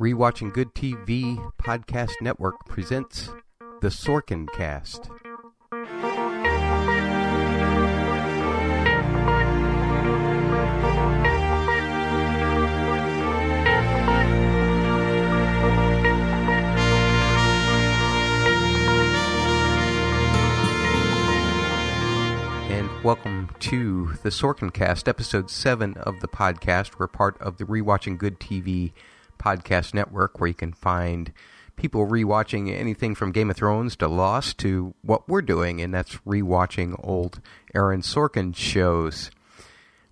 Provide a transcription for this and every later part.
Rewatching Good TV Podcast Network presents The Sorkin Cast. And welcome to the Sorkin Cast, episode 7 of the podcast. We're part of the Rewatching Good TV podcast network where you can find people rewatching anything from Game of Thrones to Lost to what we're doing, and that's rewatching old Aaron Sorkin shows.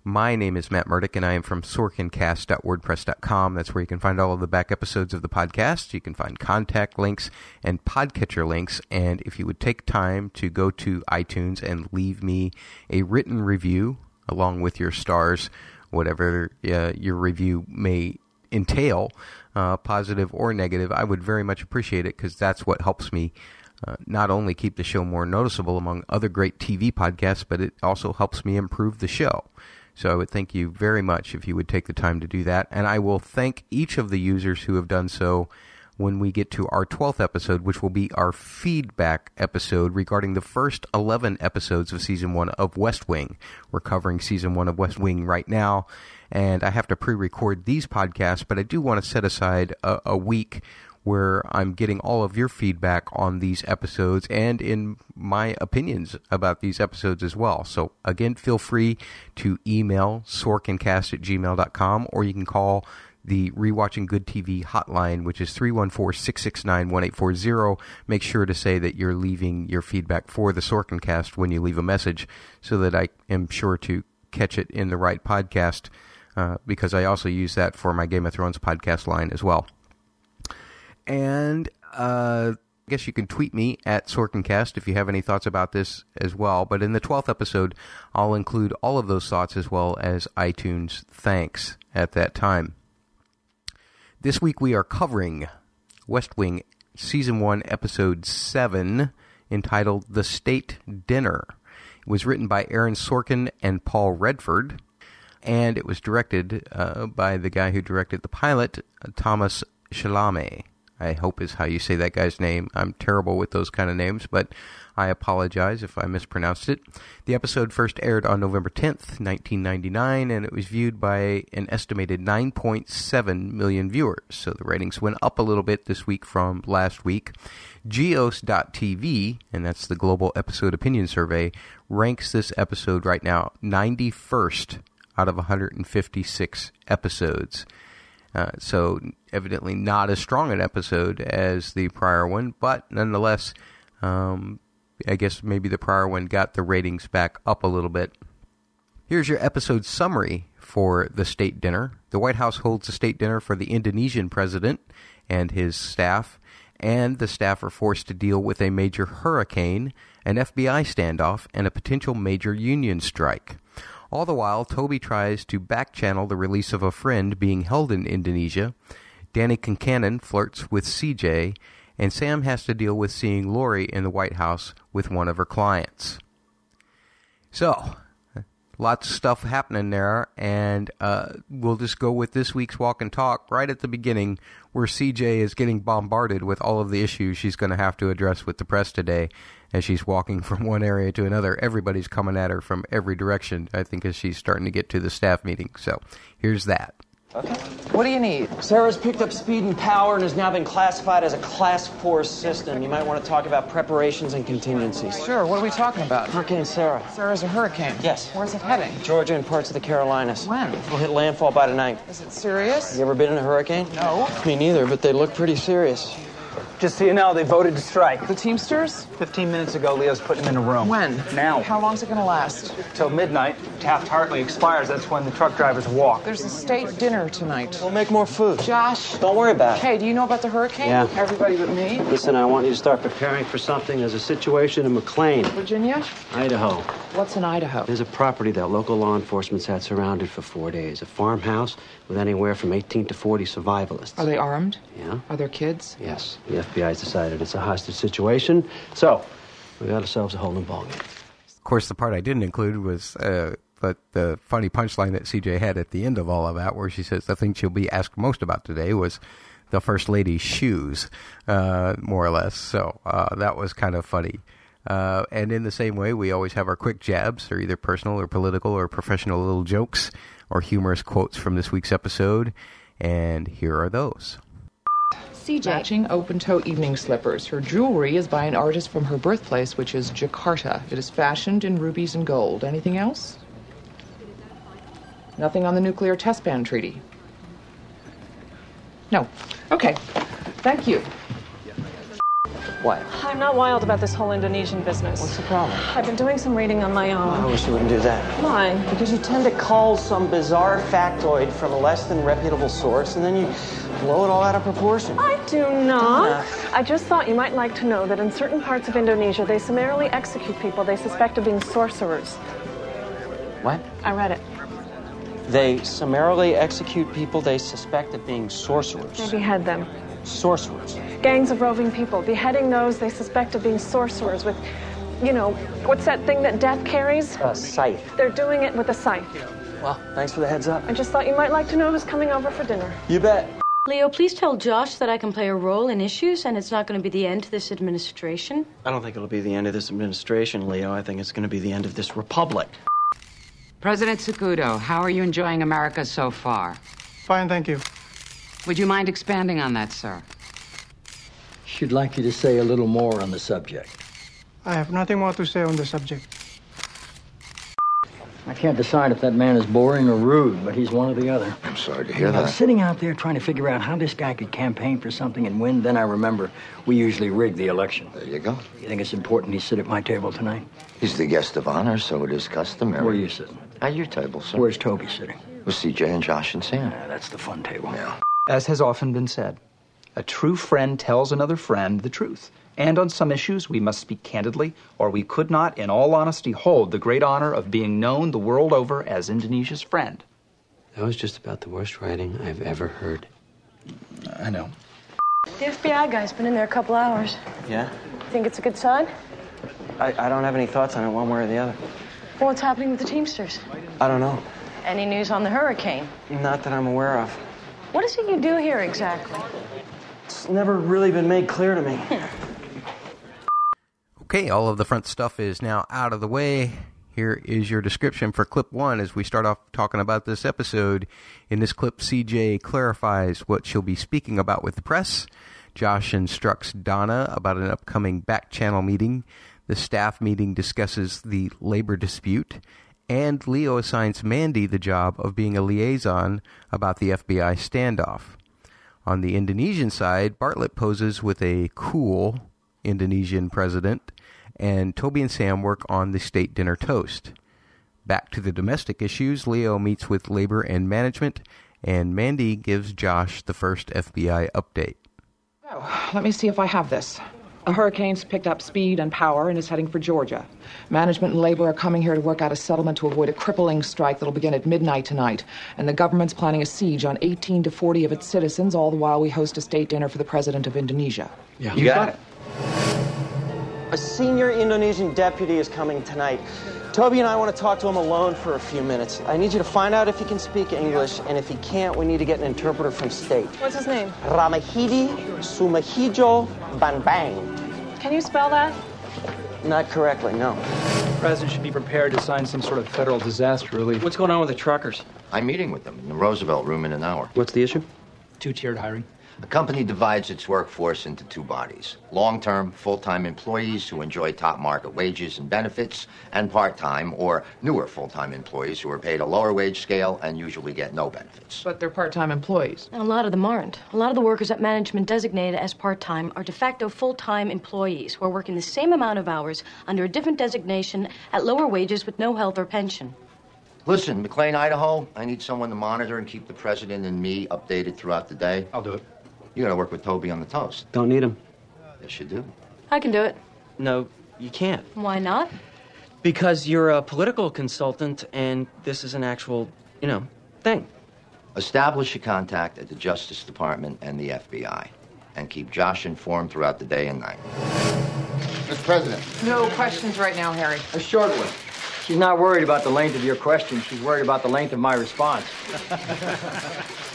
My name is Matt Murdock, and I am from SorkinCast.wordpress.com. That's where you can find all of the back episodes of the podcast. You can find contact links and podcatcher links. And if you would take time to go to iTunes and leave me a written review along with your stars, whatever uh, your review may entail, uh, positive or negative, I would very much appreciate it because that's what helps me uh, not only keep the show more noticeable among other great TV podcasts, but it also helps me improve the show. So I would thank you very much if you would take the time to do that. And I will thank each of the users who have done so when we get to our 12th episode, which will be our feedback episode regarding the first 11 episodes of season one of West Wing. We're covering season one of West Wing right now, and I have to pre record these podcasts, but I do want to set aside a, a week where I'm getting all of your feedback on these episodes and in my opinions about these episodes as well. So again, feel free to email sorkincast at gmail.com or you can call the Rewatching Good TV hotline, which is 314-669-1840. Make sure to say that you're leaving your feedback for the Sorkin cast when you leave a message so that I am sure to catch it in the right podcast uh, because I also use that for my Game of Thrones podcast line as well. And uh, I guess you can tweet me at SorkinCast if you have any thoughts about this as well. But in the 12th episode, I'll include all of those thoughts as well as iTunes thanks at that time. This week we are covering West Wing Season 1, Episode 7, entitled The State Dinner. It was written by Aaron Sorkin and Paul Redford, and it was directed uh, by the guy who directed the pilot, Thomas Chalamet. I hope is how you say that guy's name. I'm terrible with those kind of names, but I apologize if I mispronounced it. The episode first aired on November 10th, 1999, and it was viewed by an estimated 9.7 million viewers. So the ratings went up a little bit this week from last week. Geos.tv, and that's the Global Episode Opinion Survey, ranks this episode right now 91st out of 156 episodes. Uh, so evidently not as strong an episode as the prior one, but nonetheless, um, I guess maybe the prior one got the ratings back up a little bit. Here's your episode summary for the state dinner. The White House holds a state dinner for the Indonesian president and his staff, and the staff are forced to deal with a major hurricane, an FBI standoff, and a potential major union strike. All the while, Toby tries to backchannel the release of a friend being held in Indonesia. Danny Concannon flirts with CJ, and Sam has to deal with seeing Lori in the White House with one of her clients. So, lots of stuff happening there, and uh, we'll just go with this week's walk and talk right at the beginning, where CJ is getting bombarded with all of the issues she's going to have to address with the press today as she's walking from one area to another. Everybody's coming at her from every direction, I think, as she's starting to get to the staff meeting. So here's that. Okay. What do you need? Sarah's picked up speed and power and has now been classified as a class four system. You might want to talk about preparations and contingencies. Sure, what are we talking about? Hurricane Sarah. Sarah's a hurricane. Yes. Where's it heading? Georgia and parts of the Carolinas. When? It'll hit landfall by tonight. Is it serious? You ever been in a hurricane? No. Me neither, but they look pretty serious. Just so you know, they voted to strike. The Teamsters? 15 minutes ago, Leo's putting them in a room. When? Now. How long's it gonna last? Till midnight. Taft Hartley expires. That's when the truck drivers walk. There's a state dinner tonight. We'll make more food. Josh. Don't worry about it. Hey, do you know about the hurricane? Yeah. Everybody but me? Listen, I want you to start preparing for something. There's a situation in McLean, Virginia? Idaho. What's in Idaho? There's a property that local law enforcement's had surrounded for four days. A farmhouse with anywhere from 18 to 40 survivalists. Are they armed? Yeah? Are there kids? Yes. The FBI's decided it's a hostage situation. So, we got ourselves a holding ball game. Of course, the part I didn't include was uh, but the funny punchline that CJ had at the end of all of that, where she says the thing she'll be asked most about today was the first lady's shoes, uh, more or less. So uh, that was kind of funny. Uh, and in the same way, we always have our quick jabs. They're either personal or political or professional little jokes or humorous quotes from this week's episode. And here are those. CJ. Matching open toe evening slippers. Her jewelry is by an artist from her birthplace, which is Jakarta. It is fashioned in rubies and gold. Anything else? Nothing on the nuclear test ban treaty. No. Okay. Thank you. What? I'm not wild about this whole Indonesian business. What's the problem? I've been doing some reading on my own. I wish you wouldn't do that. Why? Because you tend to call some bizarre factoid from a less than reputable source and then you blow it all out of proportion. I do not. I just thought you might like to know that in certain parts of Indonesia, they summarily execute people they suspect of being sorcerers. What? I read it. They summarily execute people they suspect of being sorcerers. They behead them. Sorcerers. Gangs of roving people, beheading those they suspect of being sorcerers with, you know, what's that thing that death carries? A scythe. They're doing it with a scythe. Well, thanks for the heads up. I just thought you might like to know who's coming over for dinner. You bet. Leo, please tell Josh that I can play a role in issues and it's not going to be the end to this administration. I don't think it'll be the end of this administration, Leo. I think it's going to be the end of this republic. President Sakudo, how are you enjoying America so far? Fine, thank you. Would you mind expanding on that, sir? She'd like you to say a little more on the subject. I have nothing more to say on the subject. I can't decide if that man is boring or rude, but he's one or the other. I'm sorry to hear I was that. sitting out there trying to figure out how this guy could campaign for something and win. Then I remember we usually rig the election. There you go. You think it's important he sit at my table tonight? He's the guest of honor, so it is customary. Where are you sitting? At your table, sir. Where's Toby sitting? With CJ and Josh and Sam. Yeah, that's the fun table. Yeah. As has often been said, a true friend tells another friend the truth. And on some issues, we must speak candidly, or we could not, in all honesty, hold the great honor of being known the world over as Indonesia's friend. That was just about the worst writing I've ever heard. I know. The FBI guy's been in there a couple hours. Yeah? Think it's a good sign? I, I don't have any thoughts on it one way or the other. Well, what's happening with the Teamsters? I don't know. Any news on the hurricane? Not that I'm aware of. What is it you do here exactly? It's never really been made clear to me. Okay, all of the front stuff is now out of the way. Here is your description for clip one as we start off talking about this episode. In this clip, CJ clarifies what she'll be speaking about with the press. Josh instructs Donna about an upcoming back channel meeting. The staff meeting discusses the labor dispute. And Leo assigns Mandy the job of being a liaison about the FBI standoff. On the Indonesian side, Bartlet poses with a cool Indonesian president, and Toby and Sam work on the state dinner toast. Back to the domestic issues, Leo meets with labor and management, and Mandy gives Josh the first FBI update. Oh, let me see if I have this. A hurricane's picked up speed and power and is heading for Georgia. Management and labor are coming here to work out a settlement to avoid a crippling strike that'll begin at midnight tonight. And the government's planning a siege on 18 to 40 of its citizens, all the while we host a state dinner for the president of Indonesia. Yeah. You got it. A senior Indonesian deputy is coming tonight. Toby and I want to talk to him alone for a few minutes. I need you to find out if he can speak English, and if he can't, we need to get an interpreter from state. What's his name? Ramahidi Sumahijo Banbang. Can you spell that? Not correctly, no. The president should be prepared to sign some sort of federal disaster relief. What's going on with the truckers? I'm meeting with them in the Roosevelt room in an hour. What's the issue? Two-tiered hiring. The company divides its workforce into two bodies long term, full time employees who enjoy top market wages and benefits, and part time or newer full time employees who are paid a lower wage scale and usually get no benefits. But they're part time employees. And a lot of them aren't. A lot of the workers that management designated as part time are de facto full time employees who are working the same amount of hours under a different designation at lower wages with no health or pension. Listen, McLean, Idaho, I need someone to monitor and keep the president and me updated throughout the day. I'll do it. You gotta work with Toby on the toast. Don't need him. Yes, you do. I can do it. No, you can't. Why not? Because you're a political consultant, and this is an actual, you know, thing. Establish a contact at the Justice Department and the FBI, and keep Josh informed throughout the day and night. Mr. President. No questions right now, Harry. A short one. She's not worried about the length of your question. She's worried about the length of my response.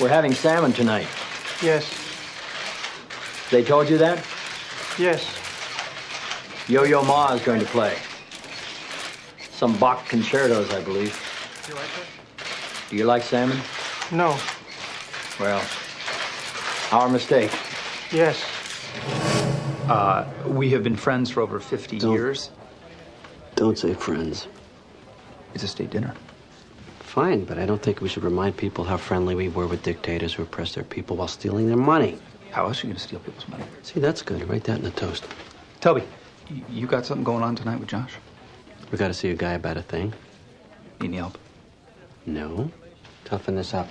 We're having salmon tonight. Yes. They told you that? Yes. Yo-Yo Ma is going to play. Some Bach concertos, I believe. Do you like that? Do you like salmon? No. Well, our mistake. Yes. Uh, we have been friends for over 50 Don't- years. Don't say friends. It's a state dinner. Fine, but I don't think we should remind people how friendly we were with dictators who oppressed their people while stealing their money. How else are you going to steal people's money? See, that's good. Write that in the toast. Toby, you got something going on tonight with Josh? We got to see a guy about a thing. Need any help? No. Toughen this up.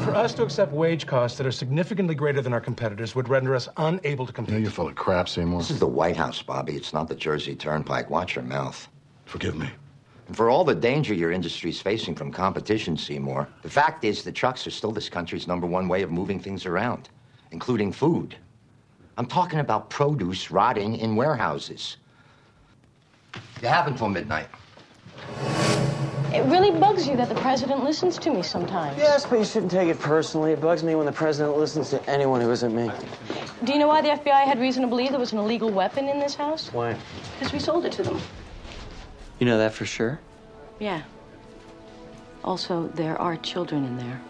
For us to accept wage costs that are significantly greater than our competitors would render us unable to compete. You're full of crap, Seymour. This is the White House, Bobby. It's not the Jersey Turnpike. Watch your mouth. Forgive me. And for all the danger your industry's facing from competition, Seymour, the fact is the trucks are still this country's number one way of moving things around, including food. I'm talking about produce rotting in warehouses. You have until midnight. It really bugs you that the president listens to me sometimes. Yes, but you shouldn't take it personally. It bugs me when the president listens to anyone who isn't me. Do you know why the FBI had reason to believe there was an illegal weapon in this house? Why? Because we sold it to them. You know that for sure? Yeah. Also, there are children in there.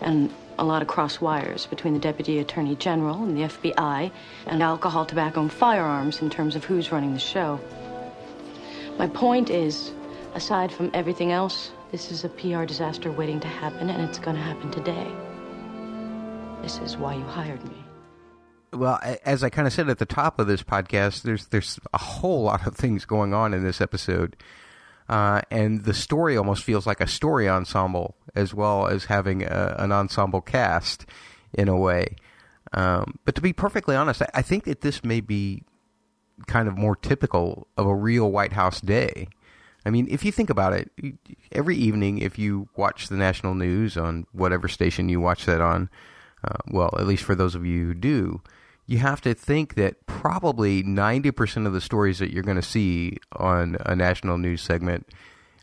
And a lot of cross wires between the Deputy Attorney General and the FBI and alcohol, tobacco, and firearms in terms of who's running the show. My point is, aside from everything else, this is a PR disaster waiting to happen, and it's going to happen today. This is why you hired me. Well, as I kind of said at the top of this podcast, there's there's a whole lot of things going on in this episode, uh, and the story almost feels like a story ensemble as well as having a, an ensemble cast in a way. Um, but to be perfectly honest, I, I think that this may be kind of more typical of a real White House day. I mean, if you think about it, every evening, if you watch the national news on whatever station you watch that on, uh, well, at least for those of you who do, you have to think that probably 90% of the stories that you're going to see on a national news segment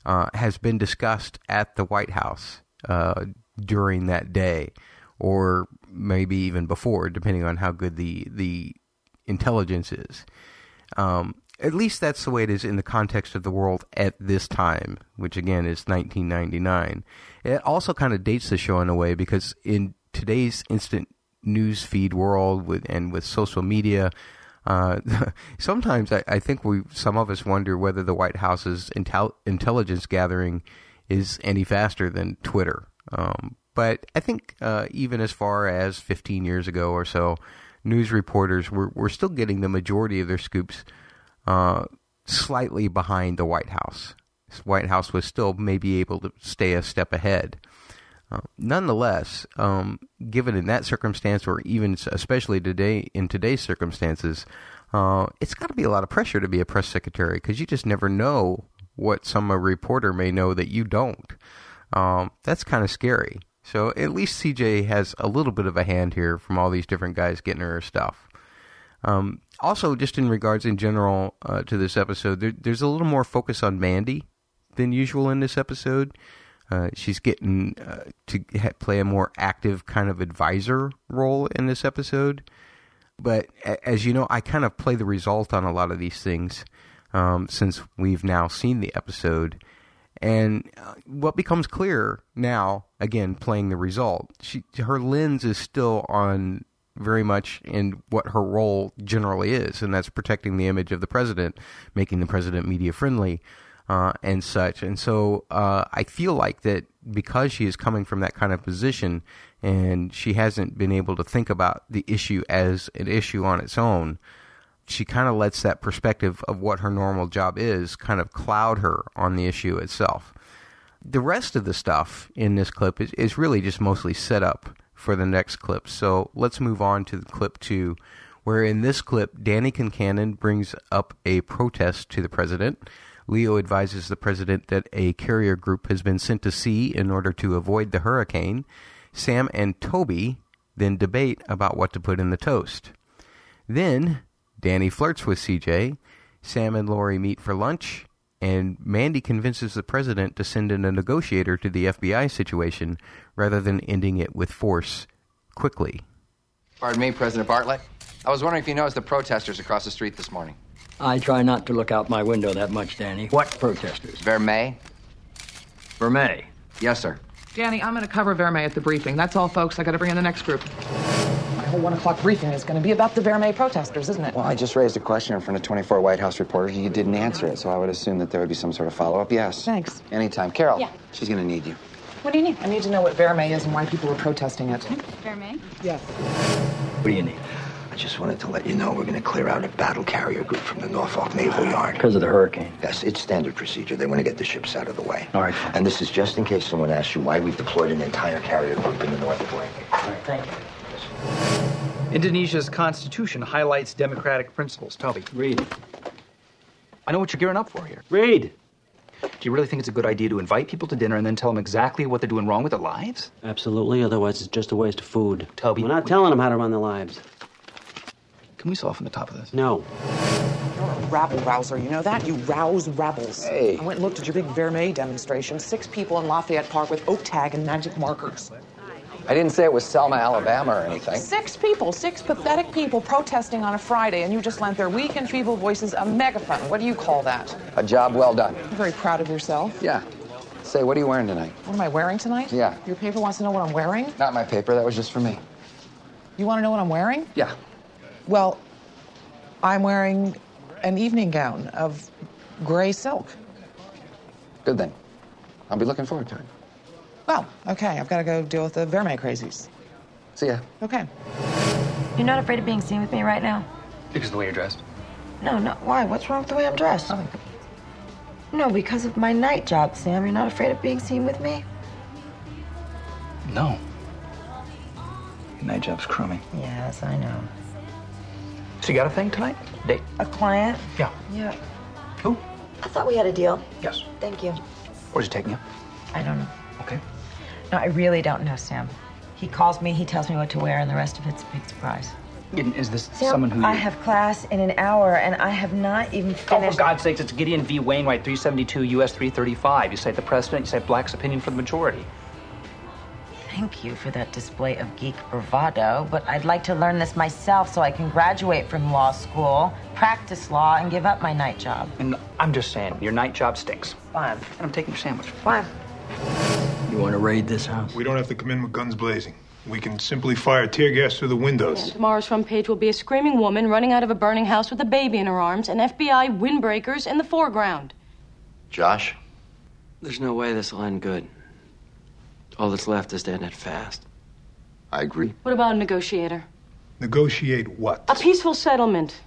uh, has been discussed at the White House uh, during that day, or maybe even before, depending on how good the, the intelligence is. Um, at least that's the way it is in the context of the world at this time, which again is 1999. It also kind of dates the show in a way because in today's instant news feed world with and with social media, uh, sometimes I, I think we some of us wonder whether the White House's intel, intelligence gathering is any faster than Twitter. Um, but I think uh, even as far as 15 years ago or so, news reporters were, were still getting the majority of their scoops uh, slightly behind the White House. White House was still maybe able to stay a step ahead. Uh, nonetheless, um, given in that circumstance, or even especially today in today's circumstances, uh, it's got to be a lot of pressure to be a press secretary because you just never know what some reporter may know that you don't. Um, that's kind of scary. So at least CJ has a little bit of a hand here from all these different guys getting her stuff. Um, also, just in regards in general uh, to this episode, there, there's a little more focus on Mandy than usual in this episode. Uh, she's getting uh, to ha- play a more active kind of advisor role in this episode. But a- as you know, I kind of play the result on a lot of these things um, since we've now seen the episode. And uh, what becomes clear now, again, playing the result, she her lens is still on very much in what her role generally is, and that's protecting the image of the president, making the president media friendly, uh, and such. And so uh, I feel like that because she is coming from that kind of position, and she hasn't been able to think about the issue as an issue on its own she kind of lets that perspective of what her normal job is kind of cloud her on the issue itself. The rest of the stuff in this clip is, is really just mostly set up for the next clip. So let's move on to the clip two, where in this clip, Danny Concannon brings up a protest to the president. Leo advises the president that a carrier group has been sent to sea in order to avoid the hurricane. Sam and Toby then debate about what to put in the toast. Then Danny flirts with CJ. Sam and Lori meet for lunch, and Mandy convinces the president to send in a negotiator to the FBI situation rather than ending it with force quickly. Pardon me, President Bartlet. I was wondering if you noticed the protesters across the street this morning. I try not to look out my window that much, Danny. What protesters? Vermeil? Vermeil? Yes, sir. Danny, I'm going to cover Vermeil at the briefing. That's all, folks. I got to bring in the next group. My whole one o'clock briefing is going to be about the Vermeil protesters, isn't it? Well, I just raised a question in front of 24 White House reporters. You didn't answer it, so I would assume that there would be some sort of follow up. Yes. Thanks. Anytime. Carol. Yeah. She's going to need you. What do you need? I need to know what Vermeil is and why people are protesting it. Vermeil? Yes. What do you need? I just wanted to let you know we're going to clear out a battle carrier group from the Norfolk Naval Yard. Because of the hurricane? Yes, it's standard procedure. They want to get the ships out of the way. All right. And this is just in case someone asks you why we've deployed an entire carrier group in the North Atlantic. All right, thank you. Indonesia's constitution highlights democratic principles. Toby. Read. I know what you're gearing up for here. Read. Do you really think it's a good idea to invite people to dinner and then tell them exactly what they're doing wrong with their lives? Absolutely, otherwise it's just a waste of food. Toby. We're not telling them how to run their lives. Can we soften the top of this? No. You're a rabble rouser, you know that? You rouse rebels. Hey. I went and looked at your big Vermeil demonstration. Six people in Lafayette Park with oak tag and magic markers. I didn't say it was Selma, Alabama or anything. Six people, six pathetic people protesting on a Friday, and you just lent their weak and feeble voices a megaphone. What do you call that? A job well done. You're very proud of yourself. Yeah. Say, what are you wearing tonight? What am I wearing tonight? Yeah. Your paper wants to know what I'm wearing? Not my paper. That was just for me. You want to know what I'm wearing? Yeah. Well, I'm wearing an evening gown of gray silk. Good then. I'll be looking forward to it. Well, okay, I've got to go deal with the Vermeil crazies. See ya. Okay. You're not afraid of being seen with me right now? Because of the way you're dressed. No, no. Why? What's wrong with the way I'm dressed? Oh, no, because of my night job, Sam. You're not afraid of being seen with me? No. Your night job's crummy. Yes, I know. So you got a thing tonight? Date? A client? Yeah. Yeah. Who? I thought we had a deal. Yes. Thank you. Where's he taking you? I don't know. Okay. No, I really don't know, Sam. He calls me, he tells me what to wear, and the rest of it's a big surprise. Is this Sam, someone who you... I have class in an hour, and I have not even Oh, finished. for God's sakes, it's Gideon V. Wainwright, 372 U.S. 335. You cite the precedent, you cite black's opinion for the majority. Thank you for that display of geek bravado, but I'd like to learn this myself so I can graduate from law school, practice law, and give up my night job. And I'm just saying, your night job stinks. Fine. And I'm taking your sandwich. Fine. You want to raid this house? We don't have to come in with guns blazing. We can simply fire tear gas through the windows. Tomorrow's front page will be a screaming woman running out of a burning house with a baby in her arms and FBI windbreakers in the foreground. Josh? There's no way this will end good. All that's left is to end it fast. I agree. What about a negotiator? Negotiate what? A peaceful settlement.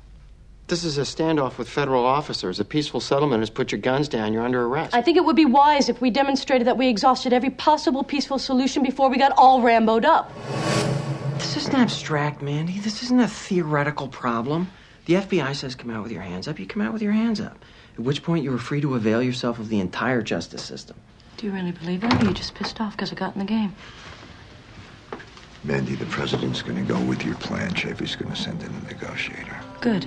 This is a standoff with federal officers. A peaceful settlement is put your guns down, you're under arrest. I think it would be wise if we demonstrated that we exhausted every possible peaceful solution before we got all ramboed up. This isn't abstract, Mandy. This isn't a theoretical problem. The FBI says come out with your hands up, you come out with your hands up. At which point you are free to avail yourself of the entire justice system. Do you really believe it, or are you just pissed off because I got in the game? Mandy, the president's going to go with your plan. Chafee's going to send in a negotiator. Good.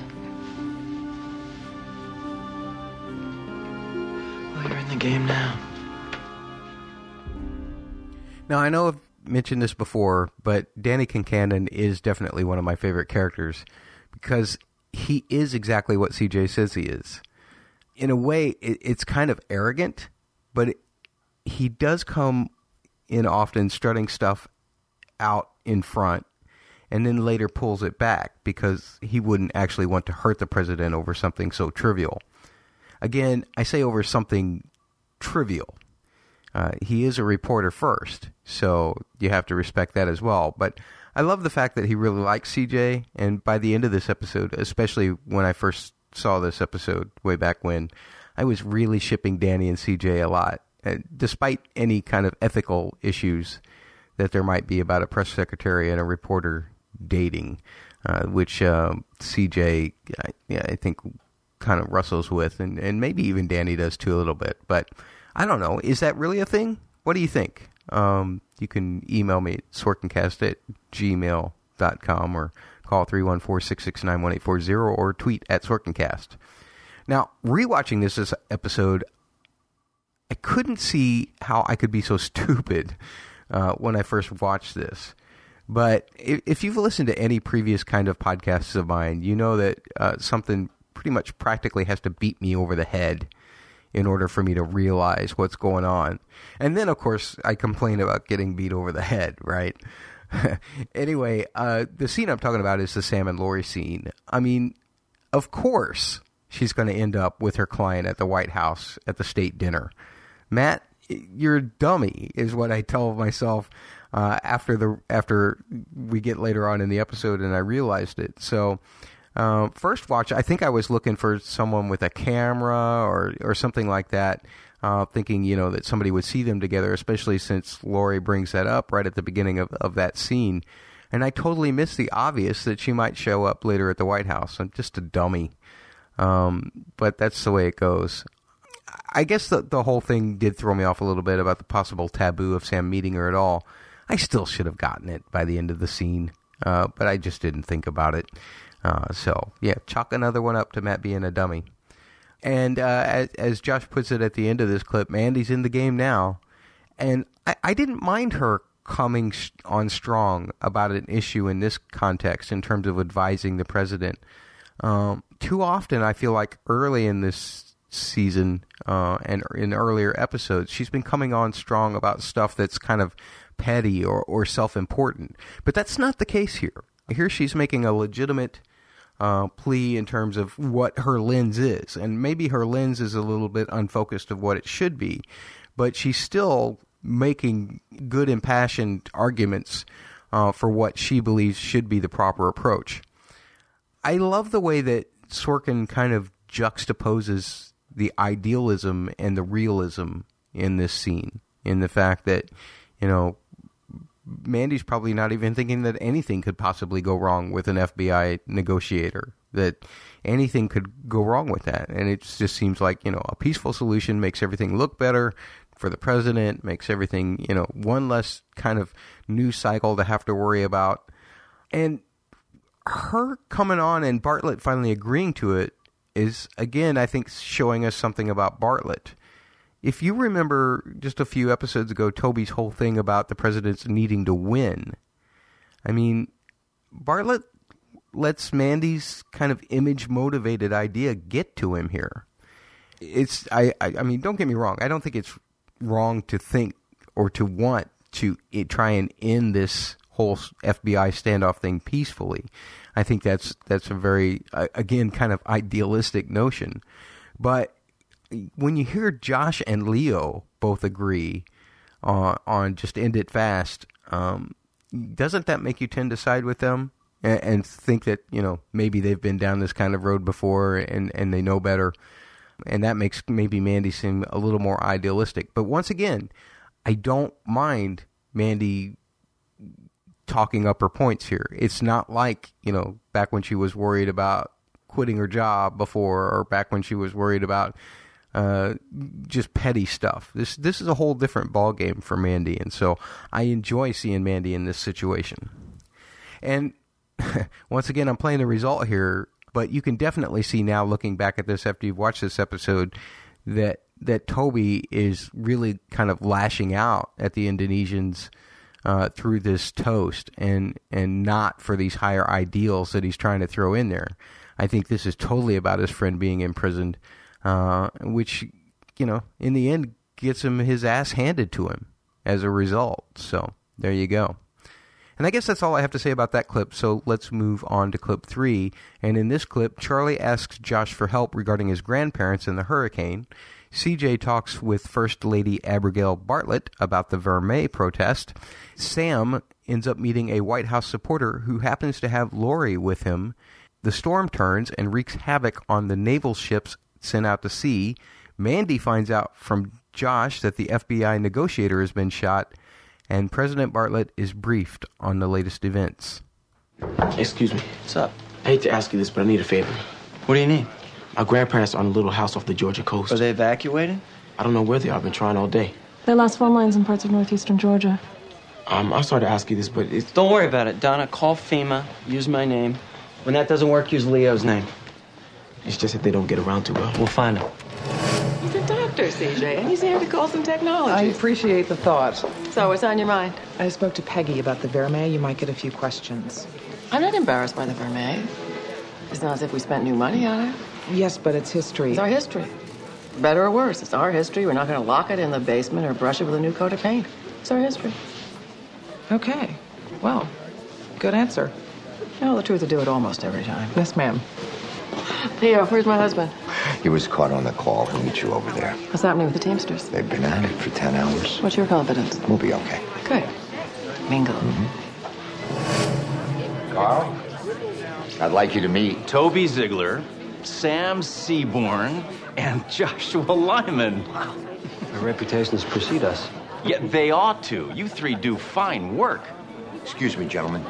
Well, you're in the game now. Now, I know I've mentioned this before, but Danny Concannon is definitely one of my favorite characters because he is exactly what CJ says he is. In a way, it, it's kind of arrogant, but it, he does come in often strutting stuff out in front and then later pulls it back because he wouldn't actually want to hurt the president over something so trivial. Again, I say over something trivial. Uh, he is a reporter first, so you have to respect that as well. But I love the fact that he really likes CJ, and by the end of this episode, especially when I first saw this episode way back when, I was really shipping Danny and CJ a lot, despite any kind of ethical issues that there might be about a press secretary and a reporter dating, uh, which uh, CJ, I, yeah, I think, kind of wrestles with, and, and maybe even Danny does too a little bit. But I don't know. Is that really a thing? What do you think? Um, you can email me at sorkincast at gmail.com or call 314-669-1840 or tweet at sorkincast. Now, rewatching this episode, I couldn't see how I could be so stupid uh, when I first watched this. But if, you've listened to any previous kind of podcasts of mine, you know that uh, something pretty much practically has to beat me over the head in order for me to realize what's going on. And then, of course, I complain about getting beat over the head, right? anyway, uh, the scene I'm talking about is the Sam and Lori scene. I mean, of course, she's going to end up with her client at the White House at the state dinner. Matt, you're a dummy, is what I tell myself uh, after the after we get later on in the episode, and I realized it. So. Uh, first watch, I think I was looking for someone with a camera or or something like that, uh, thinking you know that somebody would see them together, especially since Lori brings that up right at the beginning of of that scene, and I totally missed the obvious that she might show up later at the White House. I'm just a dummy, um, but that's the way it goes. I guess the the whole thing did throw me off a little bit about the possible taboo of Sam meeting her at all. I still should have gotten it by the end of the scene, uh, but I just didn't think about it. Uh, so yeah, chalk another one up to Matt being a dummy. And uh, as, as, Josh puts it at the end of this clip, Mandy's in the game now, and I, I didn't mind her coming on strong about an issue in this context in terms of advising the president. Um, too often, I feel like early in this season uh, and in earlier episodes, she's been coming on strong about stuff that's kind of petty or, or self important. But that's not the case here. Here she's making a legitimate uh, plea in terms of what her lens is. And maybe her lens is a little bit unfocused of what it should be, but she's still making good, impassioned arguments uh, for what she believes should be the proper approach. I love the way that Sorkin kind of juxtaposes the idealism and the realism in this scene, in the fact that, you know, Mandy's probably not even thinking that anything could possibly go wrong with an FBI negotiator. That anything could go wrong with that, and it just seems like you know a peaceful solution makes everything look better for the president, makes everything you know one less kind of news cycle to have to worry about, and her coming on and Bartlet finally agreeing to it is again I think showing us something about Bartlet if you remember just a few episodes ago, Toby's whole thing about the president's needing to win, I mean, Bartlet lets Mandy's kind of image motivated idea get to him here. It's I, I, I mean, don't get me wrong. I don't think it's wrong to think or to want to it, try and end this whole FBI standoff thing peacefully. I think that's that's a very uh, again kind of idealistic notion, but when you hear Josh and Leo both agree on on just end it fast, um, doesn't that make you tend to side with them and, and, think that you know maybe they've been down this kind of road before and and they know better, and that makes maybe Mandy seem a little more idealistic. But once again, I don't mind Mandy talking up her points here. It's not like you know back when she was worried about quitting her job before, or back when she was worried about uh, just petty stuff. This this is a whole different ball game for Mandy, and so I enjoy seeing Mandy in this situation. And once again, I'm playing the result here, but you can definitely see now, looking back at this after you've watched this episode, that that Toby is really kind of lashing out at the Indonesians. Uh, through this toast and and not for these higher ideals that he's trying to throw in there. I think this is totally about his friend being imprisoned uh, which you know in the end gets him his ass handed to him as a result. So there you go. And I guess that's all I have to say about that clip. So let's move on to clip three. And in this clip, Charlie asks Josh for help regarding his grandparents in the hurricane. CJ talks with First Lady Abigail Bartlet about the Vermeil protest. Sam ends up meeting a White House supporter who happens to have Lori with him. The storm turns and wreaks havoc on the naval ships sent out to sea. Mandy finds out from Josh that the FBI negotiator has been shot, and President Bartlet is briefed on the latest events. Excuse me. What's up? I hate to ask you this, but I need a favor. What do you need? My grandparents are on a little house off the Georgia coast. Are they evacuated? I don't know where they are. I've been trying all day. They lost phone lines in parts of northeastern Georgia. Um, I'm sorry to ask you this, but it's... Don't worry about it, Donna. Call FEMA. Use my name. When that doesn't work, use Leo's name. It's just that they don't get around to it. We'll find him. He's a doctor, CJ, and he's here to call some technology. I appreciate the thought. So, what's on your mind? I spoke to Peggy about the Vermeil. You might get a few questions. I'm not embarrassed by the Vermeil. It's not as if we spent new money on it. Yes, but it's history. It's our history. Better or worse, it's our history. We're not going to lock it in the basement or brush it with a new coat of paint. It's our history. Okay. Well, good answer. You know, the truth will do it almost every time. Yes, ma'am. Theo, where's my husband? He was caught on the call. He'll meet you over there. What's happening with the Teamsters? They've been at it for 10 hours. What's your confidence? We'll be okay. Good. Mingo. Mm-hmm. Carl? I'd like you to meet Toby Ziegler, Sam Seaborn, and Joshua Lyman. Wow. Our reputations precede us. Yeah, they ought to. You three do fine work. Excuse me, gentlemen.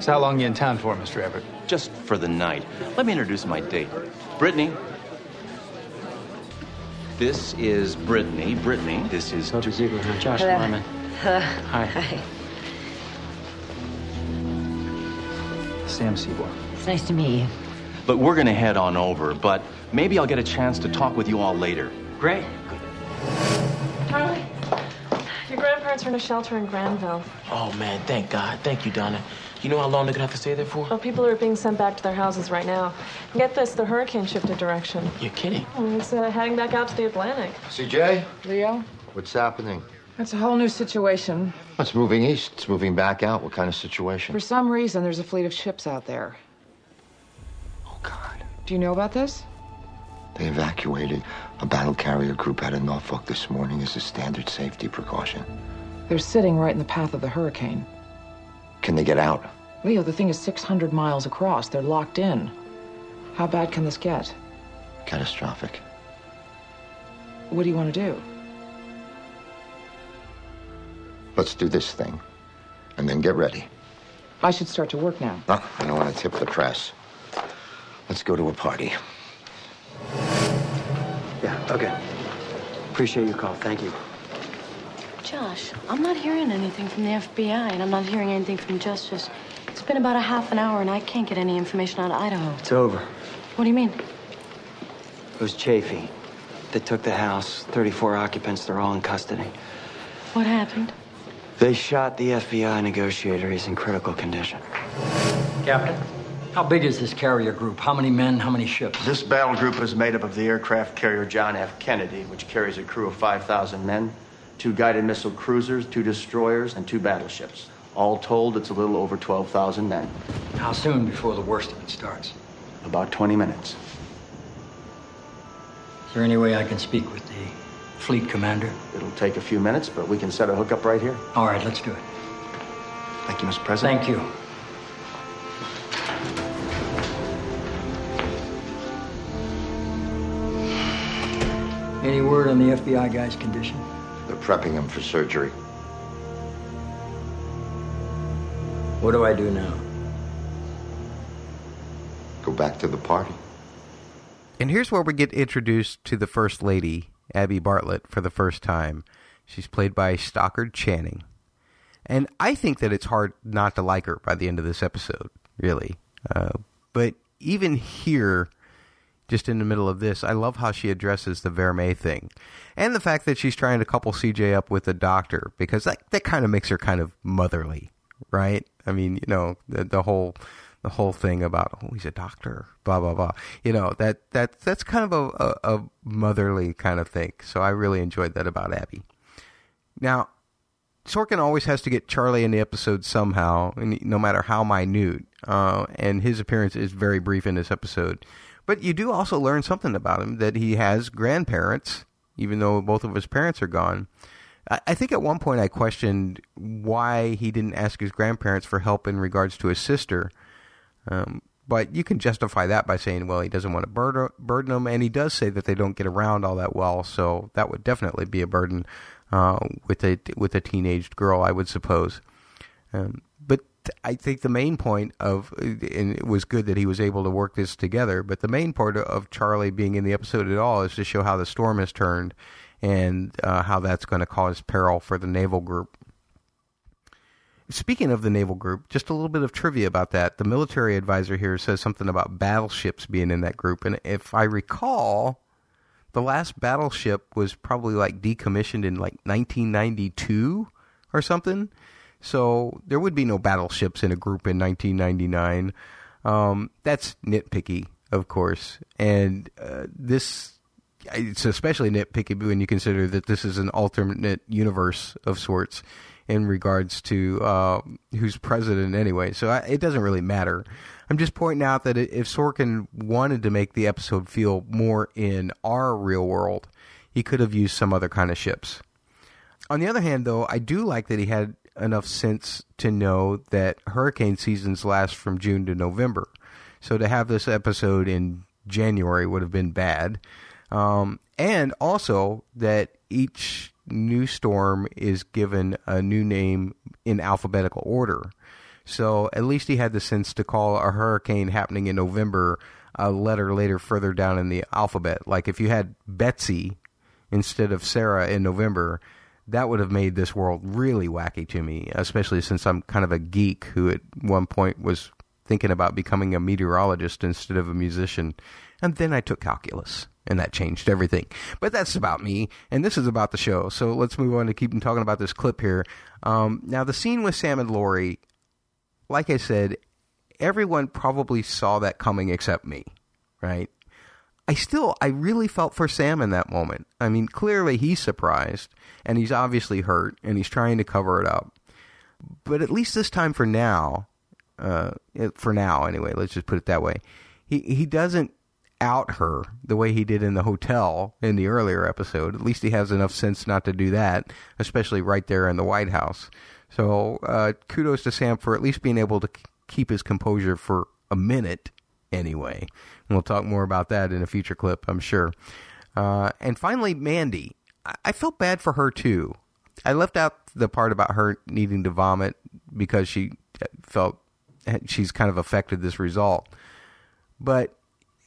So how long you in town for, Mr. Everett? Just for the night. Let me introduce my date. Brittany. This is Brittany. Brittany, this is... Toby Ziegler and Josh Hello. Lyman. Hi. Hi. Sam Seaborn. It's nice to meet you. Look, we're gonna head on over, but maybe I'll get a chance to talk with you all later. Great. Charlie, your grandparents are in a shelter in Granville. Oh, man, thank God. Thank you, Donna. You know how long they're gonna have to stay there for? Well, people are being sent back to their houses right now. Get this, the hurricane shifted direction. You're kidding. Mm, It's uh, heading back out to the Atlantic. CJ, Leo, what's happening? that's a whole new situation. It's moving east. It's moving back out. What kind of situation? For some reason, there's a fleet of ships out there. God. Do you know about this? They evacuated a battle carrier group out of Norfolk this morning as a standard safety precaution. They're sitting right in the path of the hurricane. Can they get out? Leo, the thing is 600 miles across. They're locked in. How bad can this get? Catastrophic. What do you want to do? Let's do this thing. And then get ready. I should start to work now. No, I don't want to tip the press. Let's go to a party. Yeah, okay. Appreciate your call. Thank you. Josh, I'm not hearing anything from the FBI, and I'm not hearing anything from Justice. It's been about a half an hour, and I can't get any information out of Idaho. It's over. What do you mean? It was Chafee. They took the house. 34 occupants. They're all in custody. What happened? They shot the FBI negotiator. He's in critical condition. Captain, how big is this carrier group? How many men, how many ships? This battle group is made up of the aircraft carrier John F. Kennedy, which carries a crew of 5,000 men, two guided missile cruisers, two destroyers, and two battleships. All told, it's a little over 12,000 men. How soon before the worst of it starts? About 20 minutes. Is there any way I can speak with the fleet commander? It'll take a few minutes, but we can set a hookup right here. All right, let's do it. Thank you, Mr. President. Thank you. Any word on the FBI guy's condition? They're prepping him for surgery. What do I do now? Go back to the party. And here's where we get introduced to the First Lady, Abby Bartlet, for the first time. She's played by Stockard Channing. And I think that it's hard not to like her by the end of this episode, really. Uh, but even here, just in the middle of this, I love how she addresses the Vermeil thing. And the fact that she's trying to couple CJ up with a doctor, because that, that kind of makes her kind of motherly, right? I mean, you know, the, the whole the whole thing about oh he's a doctor blah blah blah you know that that that's kind of a, a, a motherly kind of thing so i really enjoyed that about abby now sorkin always has to get charlie in the episode somehow no matter how minute uh, and his appearance is very brief in this episode but you do also learn something about him that he has grandparents even though both of his parents are gone I think at one point I questioned why he didn't ask his grandparents for help in regards to his sister. Um, but you can justify that by saying, well, he doesn't want to burden, burden them, and he does say that they don't get around all that well, so that would definitely be a burden uh, with a with a teenaged girl, I would suppose. Um, I think the main point of, and it was good that he was able to work this together. But the main part of Charlie being in the episode at all is to show how the storm has turned and uh, how that's going to cause peril for the naval group. speaking of the naval group, just a little bit of trivia about that. The military advisor here says something about battleships being in that group, and if I recall, the last battleship was probably like decommissioned in like 1992 or something. So there would be no battleships in a group in 1999. Um, that's nitpicky, of course, and uh, this it's especially nitpicky when you consider that this is an alternate universe of sorts in regards to uh, who's president anyway. So I, it doesn't really matter. I'm just pointing out that if Sorkin wanted to make the episode feel more in our real world, he could have used some other kind of ships. On the other hand, though, I do like that he had enough sense to know that hurricane seasons last from June to November. So to have this episode in January would have been bad. Um, and also that each new storm is given a new name in alphabetical order. So at least he had the sense to call a hurricane happening in November a letter later further down in the alphabet. Like if you had Betsy instead of Sarah in November, that would have made this world really wacky to me, especially since I'm kind of a geek who at one point was thinking about becoming a meteorologist instead of a musician. And then I took calculus, and that changed everything. But that's about me, and this is about the show. So let's move on to keep talking about this clip here. Um, now, the scene with Sam and Laurie, like I said, everyone probably saw that coming except me, right? I still, I really felt for Sam in that moment. I mean, clearly he's surprised, and he's obviously hurt, and he's trying to cover it up. But at least this time for now, uh, for now anyway, let's just put it that way, he, he doesn't out her the way he did in the hotel in the earlier episode. At least he has enough sense not to do that, especially right there in the White House. So uh, kudos to Sam for at least being able to keep his composure for a minute anyway. We'll talk more about that in a future clip, I'm sure. Uh, and finally, Mandy. I-, I felt bad for her too. I left out the part about her needing to vomit because she felt she's kind of affected this result. But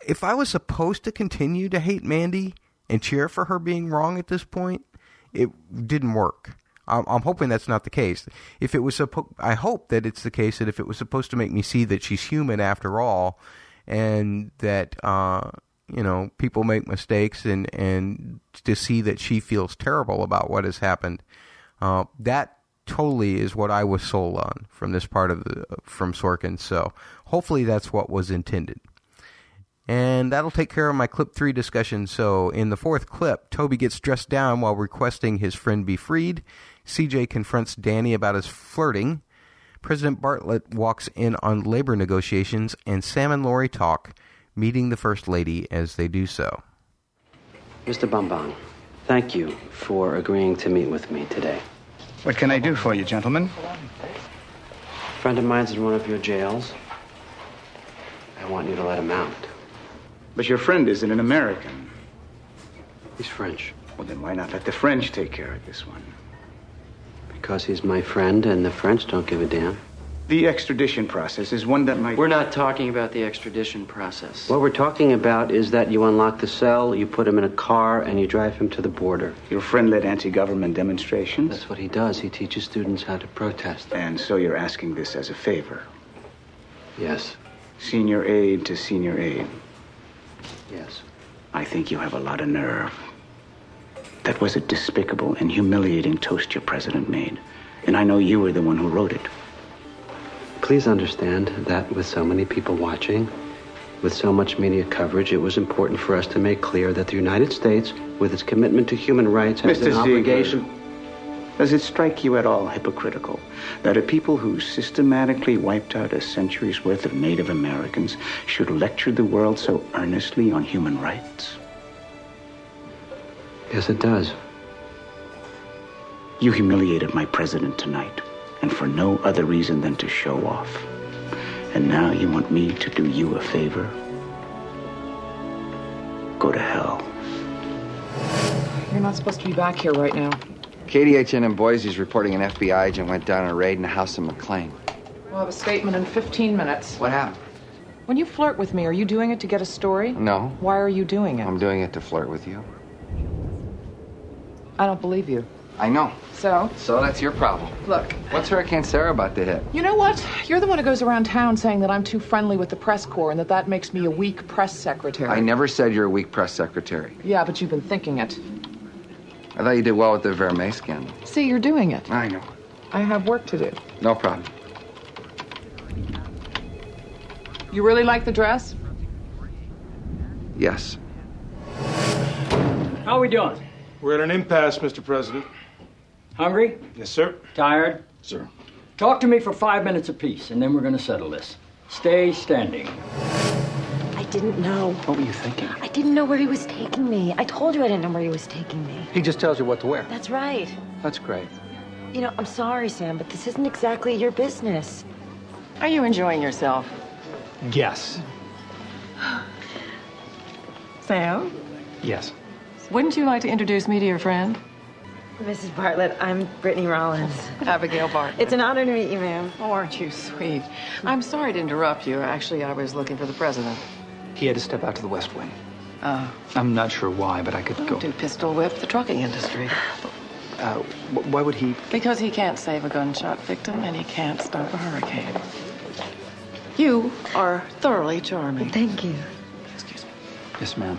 if I was supposed to continue to hate Mandy and cheer for her being wrong at this point, it didn't work. I'm, I'm hoping that's not the case. If it was supposed, I hope that it's the case that if it was supposed to make me see that she's human after all, and that uh, you know people make mistakes, and and to see that she feels terrible about what has happened, uh, that totally is what I was sold on from this part of the from Sorkin. So hopefully that's what was intended. And that'll take care of my clip three discussion. So, in the fourth clip, Toby gets dressed down while requesting his friend be freed. CJ confronts Danny about his flirting. President Bartlet walks in on labor negotiations, and Sam and Laurie talk, meeting the First Lady as they do so. Mr. Bambang, thank you for agreeing to meet with me today. What can I do for you, gentlemen? A friend of mine's in one of your jails. I want you to let him out. But your friend isn't an American. He's French. Well, then why not let the French take care of this one? Because he's my friend and the French don't give a damn. The extradition process is one that might. We're not talking about the extradition process. What we're talking about is that you unlock the cell, you put him in a car, and you drive him to the border. Your friend led anti government demonstrations? That's what he does. He teaches students how to protest. And so you're asking this as a favor? Yes. Senior aide to senior aide. Yes. I think you have a lot of nerve. That was a despicable and humiliating toast your president made. And I know you were the one who wrote it. Please understand that with so many people watching, with so much media coverage, it was important for us to make clear that the United States, with its commitment to human rights, has Mr. an obligation. Does it strike you at all hypocritical that a people who systematically wiped out a century's worth of Native Americans should lecture the world so earnestly on human rights? Yes, it does. You humiliated my president tonight, and for no other reason than to show off. And now you want me to do you a favor? Go to hell. You're not supposed to be back here right now. KDHN in Boise is reporting an FBI agent went down on a raid in the house of McLean. We'll have a statement in 15 minutes. What happened? When you flirt with me, are you doing it to get a story? No. Why are you doing it? I'm doing it to flirt with you. I don't believe you. I know. So? So that's your problem. Look. What's Hurricane Sarah about to hit? You know what? You're the one who goes around town saying that I'm too friendly with the press corps and that that makes me a weak press secretary. I never said you're a weak press secretary. Yeah, but you've been thinking it. I thought you did well with the Vermeil scandal. See, you're doing it. I know. I have work to do. No problem. You really like the dress? Yes. How are we doing? We're at an impasse, Mr. President. Hungry? Yes, sir. Tired? Sir. Talk to me for five minutes apiece, and then we're going to settle this. Stay standing. I didn't know. What were you thinking? I didn't know where he was taking me. I told you I didn't know where he was taking me. He just tells you what to wear. That's right. That's great. You know, I'm sorry, Sam, but this isn't exactly your business. Are you enjoying yourself? Yes. Sam, Yes. Wouldn't you like to introduce me to your friend? Mrs. Bartlet, I'm Brittany Rollins. Abigail Bartlet. It's an honor to meet you, ma'am. Oh, aren't you sweet? I'm sorry to interrupt you. Actually, I was looking for the president. He had to step out to the West Wing. Uh, I'm not sure why, but I could go. to pistol whip the trucking industry. Uh, wh- why would he? Because he can't save a gunshot victim and he can't stop a hurricane. You are thoroughly charming. Thank you. Excuse me. Yes, ma'am.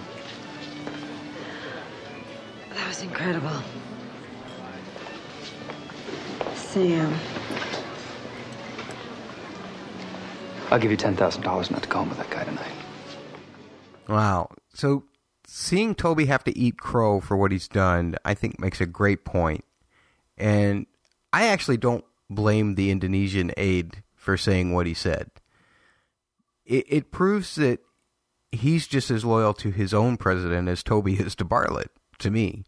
That was incredible. Sam, I'll give you ten thousand dollars not to go home with that guy tonight. Wow. So seeing Toby have to eat crow for what he's done, I think makes a great point. And I actually don't blame the Indonesian aide for saying what he said. It, it proves that he's just as loyal to his own president as Toby is to Bartlett, to me.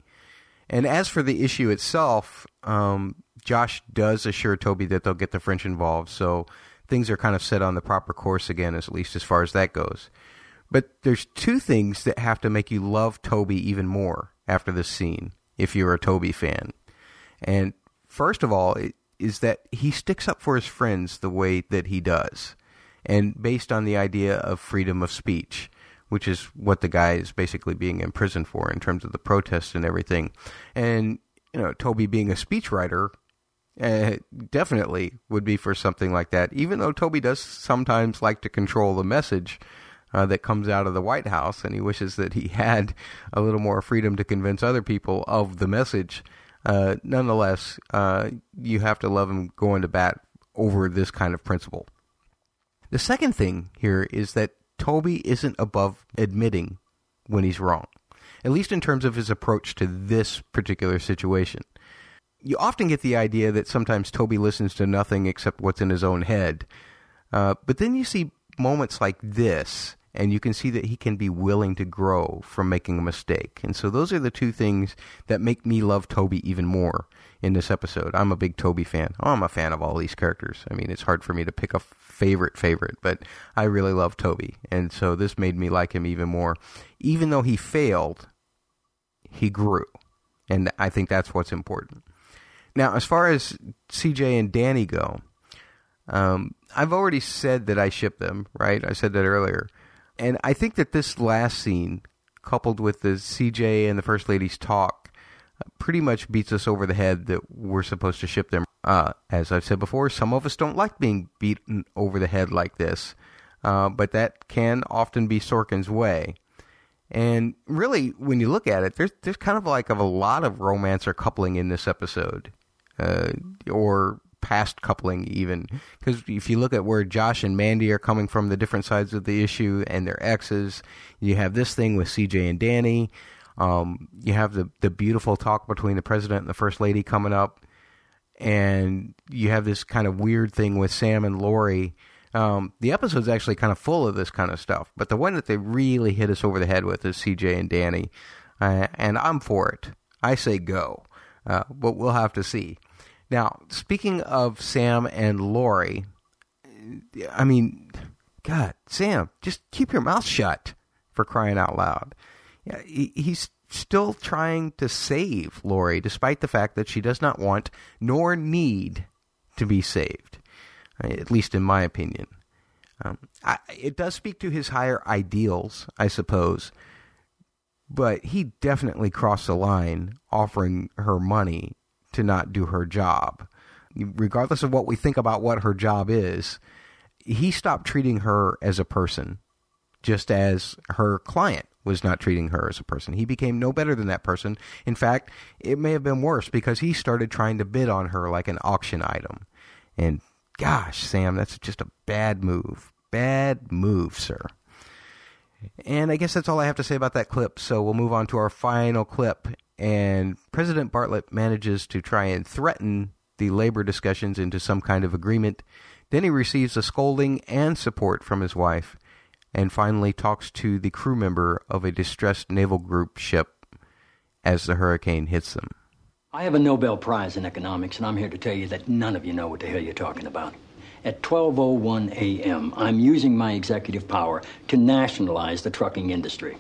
And as for the issue itself, um, Josh does assure Toby that they'll get the French involved, so things are kind of set on the proper course again, at least as far as that goes. But there's two things that have to make you love Toby even more after this scene, if you're a Toby fan. And first of all, is that he sticks up for his friends the way that he does, and based on the idea of freedom of speech, which is what the guy is basically being imprisoned for in terms of the protests and everything. And you know, Toby being a speechwriter, uh, definitely would be for something like that. Even though Toby does sometimes like to control the message uh, that comes out of the White House, and he wishes that he had a little more freedom to convince other people of the message. Uh, nonetheless, uh, you have to love him going to bat over this kind of principle. The second thing here is that Toby isn't above admitting when he's wrong, at least in terms of his approach to this particular situation. You often get the idea that sometimes Toby listens to nothing except what's in his own head, uh, but then you see moments like this, and you can see that he can be willing to grow from making a mistake. And so those are the two things that make me love Toby even more in this episode. I'm a big Toby fan. Oh, I'm a fan of all these characters. I mean, it's hard for me to pick a favorite favorite, but I really love Toby. And so this made me like him even more. Even though he failed, he grew. And I think that's what's important. Now, as far as CJ and Danny go, um, I've already said that I ship them, right? I said that earlier. And I think that this last scene, coupled with the CJ and the First Lady's talk, pretty much beats us over the head that we're supposed to ship them. Uh, as I've said before, some of us don't like being beaten over the head like this, uh, but that can often be Sorkin's way. And really, when you look at it, there's there's kind of like of a lot of romance or coupling in this episode, uh, or past coupling even. Because if you look at where Josh and Mandy are coming from, the different sides of the issue and their exes, you have this thing with CJ and Danny. Um, you have the the beautiful talk between the president and the first lady coming up, and you have this kind of weird thing with Sam and Laurie. Um, the episode's actually kind of full of this kind of stuff, but the one that they really hit us over the head with is CJ and Danny, uh, and I'm for it. I say go, uh, but we'll have to see. Now, speaking of Sam and Laurie, I mean, God, Sam, just keep your mouth shut for crying out loud. Yeah, he, he's still trying to save Laurie, despite the fact that she does not want nor need to be saved, at least in my opinion. Um, I, it does speak to his higher ideals, I suppose, but he definitely crossed the line offering her money to not do her job. Regardless of what we think about what her job is, he stopped treating her as a person, just as her client was not treating her as a person. He became no better than that person. In fact, it may have been worse because he started trying to bid on her like an auction item. And gosh, Sam, that's just a bad move. Bad move, sir. And I guess that's all I have to say about that clip. So we'll move on to our final clip. And President Bartlet manages to try and threaten the labor discussions into some kind of agreement. Then he receives a scolding and support from his wife, and finally talks to the crew member of a distressed naval group ship as the hurricane hits them. I have a Nobel Prize in economics, and I'm here to tell you that none of you know what the hell you're talking about. At 12:01 a.m., I'm using my executive power to nationalize the trucking industry.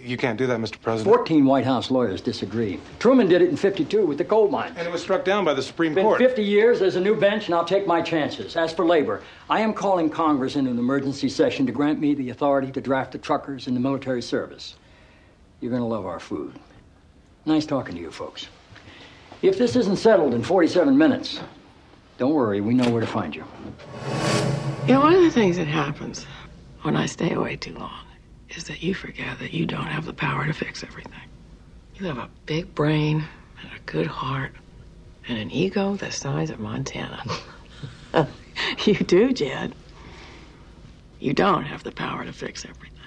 You can't do that, Mr. President. 14 White House lawyers disagree. Truman did it in 52 with the coal mine. And it was struck down by the Supreme Been Court. 50 years, there's a new bench, and I'll take my chances. As for labor, I am calling Congress into an emergency session to grant me the authority to draft the truckers in the military service. You're going to love our food. Nice talking to you folks. If this isn't settled in 47 minutes, don't worry, we know where to find you. You know, one of the things that happens when I stay away too long is that you forget that you don't have the power to fix everything. You have a big brain and a good heart and an ego the size of Montana. you do, Jed. You don't have the power to fix everything.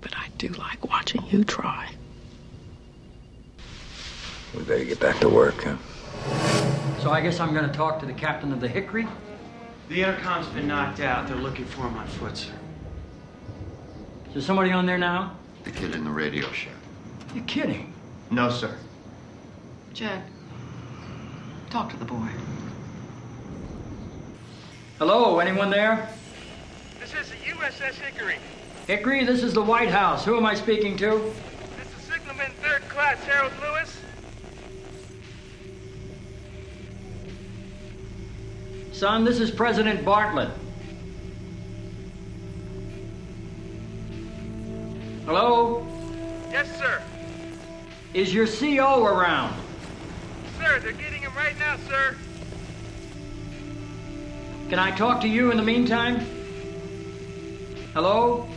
But I do like watching you try. We better get back to work, huh? So I guess I'm going to talk to the captain of the Hickory. The intercom's been knocked out. They're looking for him on foot, sir. Is there somebody on there now? The kid in the radio shack. You're kidding. No, sir. Jack, talk to the boy. Hello, anyone there? This is the USS Hickory. Hickory, this is the White House. Who am I speaking to? This is Signalman Third Class Harold Lewis. Son, this is President Bartlet. Hello? Yes, sir. Is your CO around? Sir, they're getting him right now, sir. Can I talk to you in the meantime? Hello?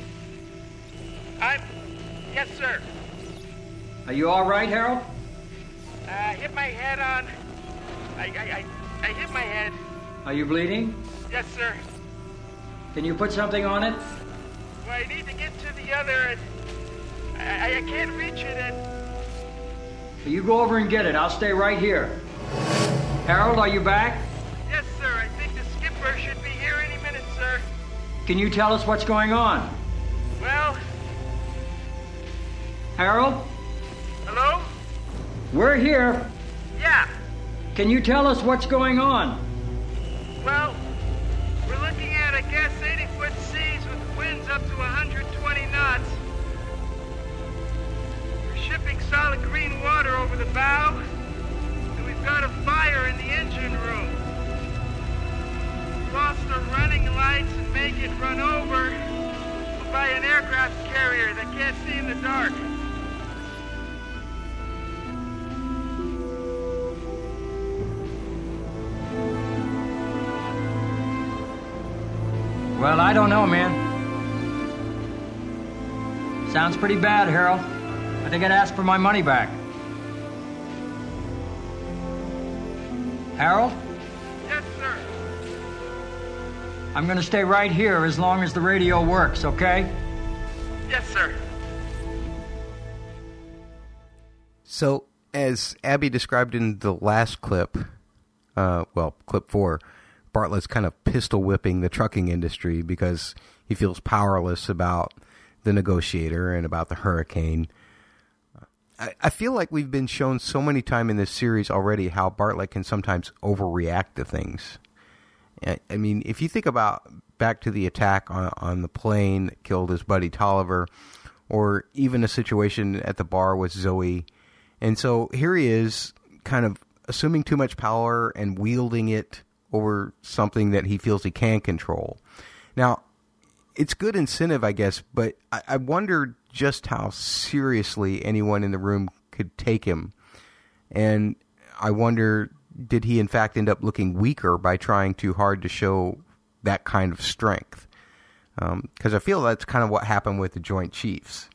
I'm. Yes, sir. Are you all right, Harold? Uh, I hit my head on. I, I, I, I hit my head. Are you bleeding? Yes, sir. Can you put something on it? Well, I need to get to the other. And I, I, can't reach it. And You go over and get it. I'll stay right here. Harold, are you back? yes, sir. I think the skipper should be here any minute, sir. Can you tell us what's going on? Well, Harold? hello? We're here. Yeah. Can you tell us what's going on? Water over the bow, and we've got a fire in the engine room. Lost our running lights and make it run over by an aircraft carrier that can't see in the dark. Well, I don't know, man. Sounds pretty bad, Harold. I think I'd ask for my money back. Harold? Yes, sir. I'm gonna stay right here as long as the radio works, okay? Yes, sir. So, as Abby described in the last clip, uh, well, clip four, Bartlet's kind of pistol whipping the trucking industry because he feels powerless about the negotiator and about the hurricane. I, feel like we've been shown so many times in this series already how Bartlet can sometimes overreact to things. I, I mean, if you think about back to the attack on, on the plane that killed his buddy Tolliver, or even a situation at the bar with Zoey. And so here he is, kind of assuming too much power and wielding it over something that he feels he can control. Now, it's good incentive, I guess, but I, I wonder just how seriously anyone in the room could take him. And I wonder, did he in fact end up looking weaker by trying too hard to show that kind of strength? Because um, I feel that's kind of what happened with the Joint Chiefs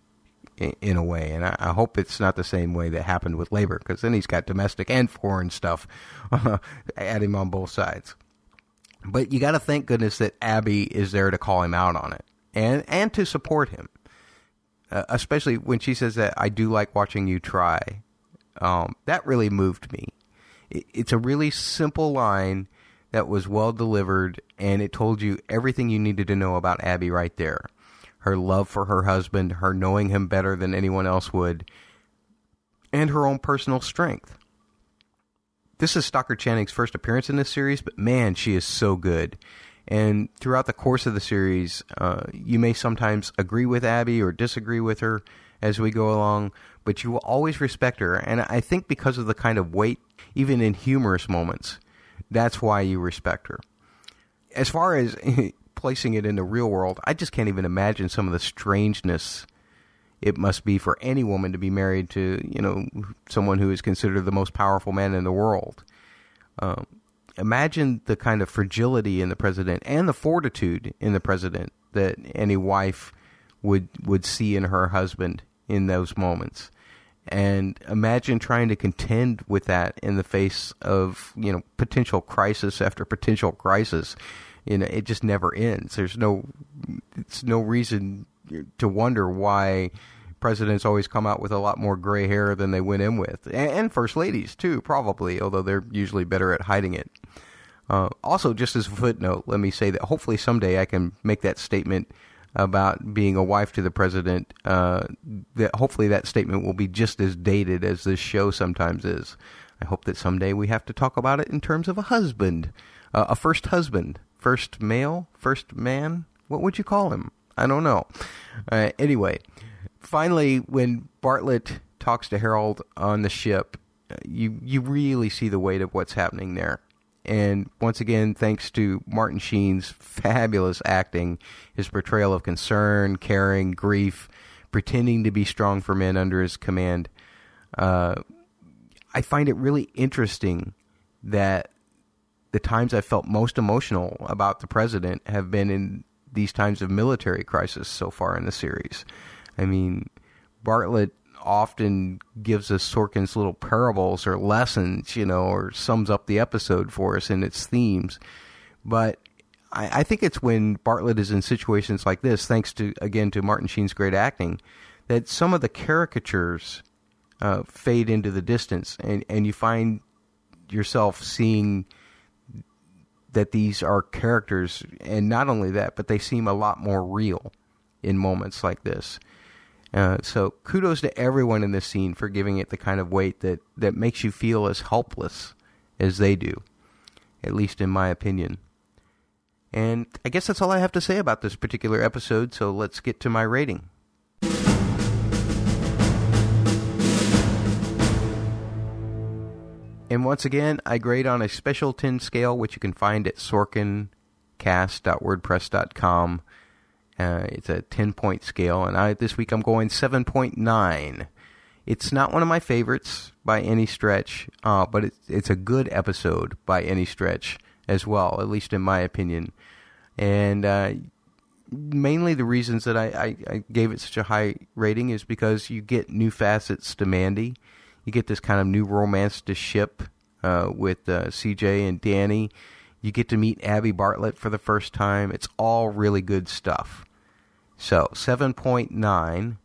in, in a way. And I, I, hope it's not the same way that happened with Labor, because then he's got domestic and foreign stuff at him on both sides. But you got to thank goodness that Abby is there to call him out on it and and to support him, uh, especially when she says that I do like watching you try. Um, that really moved me. It, it's a really simple line that was well delivered, and it told you everything you needed to know about Abby right there. Her love for her husband, her knowing him better than anyone else would, and her own personal strength. This is Stockard Channing's first appearance in this series, but man, she is so good. And throughout the course of the series, uh, you may sometimes agree with Abby or disagree with her as we go along, but you will always respect her. And I think because of the kind of weight, even in humorous moments, that's why you respect her. As far as placing it in the real world, I just can't even imagine some of the strangeness it must be for any woman to be married to, you know, someone who is considered the most powerful man in the world. Um, imagine the kind of fragility in the president and the fortitude in the president that any wife would would see in her husband in those moments. And imagine trying to contend with that in the face of, you know, potential crisis after potential crisis. You know, it just never ends. There's no it's no reason to wonder why presidents always come out with a lot more gray hair than they went in with, and, and first ladies too, probably, although they're usually better at hiding it. Uh, also, just as a footnote, let me say that hopefully someday I can make that statement about being a wife to the president. Uh, that hopefully that statement will be just as dated as this show sometimes is. I hope that someday we have to talk about it in terms of a husband, uh, a first husband, first male, first man. What would you call him? I don't know. Uh, anyway, finally, when Bartlet talks to Harold on the ship, you you really see the weight of what's happening there. And once again, thanks to Martin Sheen's fabulous acting, his portrayal of concern, caring, grief, pretending to be strong for men under his command, uh, I find it really interesting that the times I felt most emotional about the president have been in these times of military crisis so far in the series. I mean, Bartlet often gives us Sorkin's little parables or lessons, you know, or sums up the episode for us in its themes. But I, I think it's when Bartlet is in situations like this, thanks to, again, to Martin Sheen's great acting, that some of the caricatures uh, fade into the distance and, and you find yourself seeing that these are characters, and not only that, but they seem a lot more real in moments like this. Uh, so kudos to everyone in this scene for giving it the kind of weight that, that makes you feel as helpless as they do, at least in my opinion. And I guess that's all I have to say about this particular episode, so let's get to my rating. And once again, I grade on a special 10 scale, which you can find at sorkincast.wordpress.com. Uh, it's a 10 point scale, and I, this week I'm going 7.9. It's not one of my favorites by any stretch, uh, but it's, it's a good episode by any stretch as well, at least in my opinion. And uh, mainly the reasons that I, I, I, gave it such a high rating is because you get new facets to Mandy. You get this kind of new romance to ship uh, with uh, CJ and Danny. You get to meet Abby Bartlet for the first time. It's all really good stuff. So, 7.9.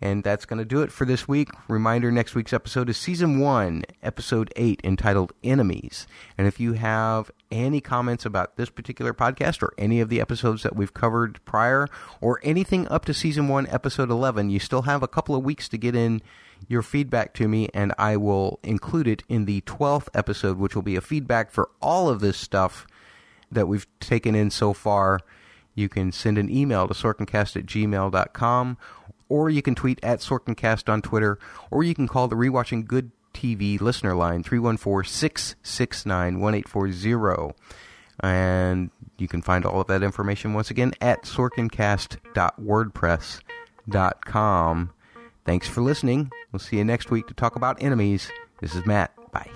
And that's going to do it for this week. Reminder next week's episode is Season 1, Episode 8, entitled Enemies. And if you have any comments about this particular podcast or any of the episodes that we've covered prior or anything up to Season 1, Episode 11, you still have a couple of weeks to get in your feedback to me, and I will include it in the 12th episode, which will be a feedback for all of this stuff that we've taken in so far you can send an email to sorkincast at gmail.com, or you can tweet at sorkincast on Twitter, or you can call the Rewatching Good TV listener line 314-669-1840. And you can find all of that information once again at sorkincast.wordpress.com. Thanks for listening. We'll see you next week to talk about enemies. This is Matt. Bye.